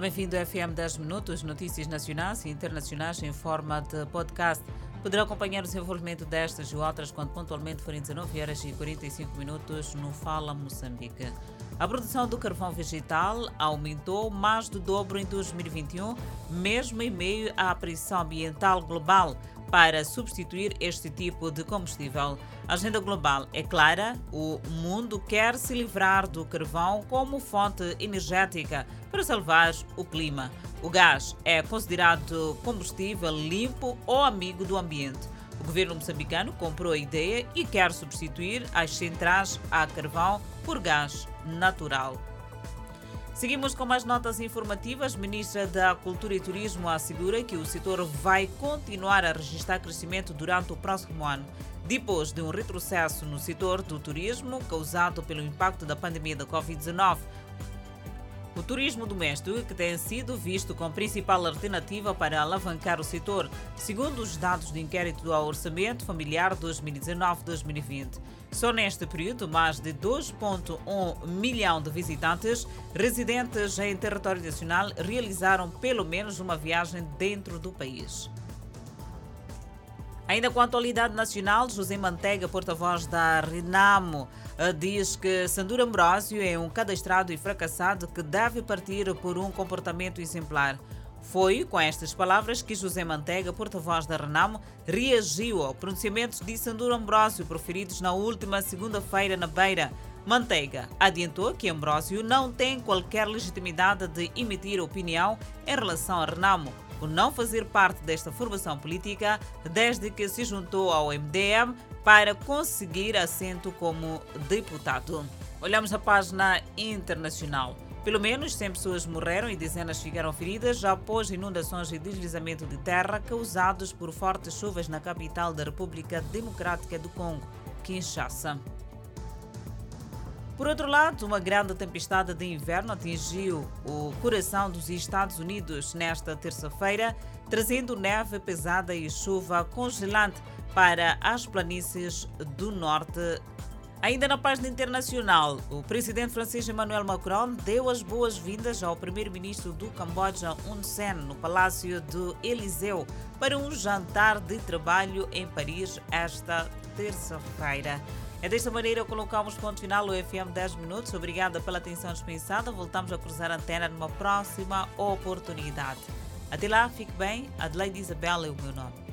Bem-vindo ao FM 10 Minutos, notícias nacionais e internacionais em forma de podcast. Poderá acompanhar o desenvolvimento destas e outras quando pontualmente forem 19 horas e 45 minutos no Fala Moçambique. A produção do carvão vegetal aumentou mais do dobro em 2021, mesmo em meio à pressão ambiental global para substituir este tipo de combustível. A agenda global é clara: o mundo quer se livrar do carvão como fonte energética para salvar o clima. O gás é considerado combustível limpo ou amigo do ambiente. O governo moçambicano comprou a ideia e quer substituir as centrais a carvão por gás natural. Seguimos com mais notas informativas. Ministra da Cultura e Turismo assegura que o setor vai continuar a registrar crescimento durante o próximo ano, depois de um retrocesso no setor do turismo causado pelo impacto da pandemia da Covid-19. O turismo doméstico, que tem sido visto como principal alternativa para alavancar o setor, segundo os dados do inquérito ao Orçamento Familiar 2019-2020. Só neste período, mais de 2,1 milhão de visitantes residentes em território nacional realizaram pelo menos uma viagem dentro do país. Ainda quanto à atualidade nacional, José Manteiga, porta-voz da Renamo, eh, diz que Sandura Ambrosio é um cadastrado e fracassado que deve partir por um comportamento exemplar. Foi com estas palavras que José Manteiga, porta-voz da Renamo, reagiu ao pronunciamento de Sandura Ambrosio proferidos na última segunda-feira na Beira. Manteiga adiantou que Ambrosio não tem qualquer legitimidade de emitir opinião em relação a Renamo por não fazer parte desta formação política desde que se juntou ao MDM para conseguir assento como deputado. Olhamos a página internacional. Pelo menos 100 pessoas morreram e dezenas ficaram feridas após inundações e deslizamento de terra causados por fortes chuvas na capital da República Democrática do Congo, Kinshasa. Por outro lado, uma grande tempestade de inverno atingiu o coração dos Estados Unidos nesta terça-feira, trazendo neve pesada e chuva congelante para as planícies do norte. Ainda na página internacional, o presidente francês Emmanuel Macron deu as boas-vindas ao primeiro-ministro do Camboja, Hun Sen, no Palácio do Eliseu, para um jantar de trabalho em Paris esta terça-feira. É desta maneira que colocamos ponto final no FM 10 Minutos. Obrigada pela atenção dispensada. Voltamos a cruzar a antena numa próxima oportunidade. Até lá, fique bem. Adelaide Isabela é o meu nome.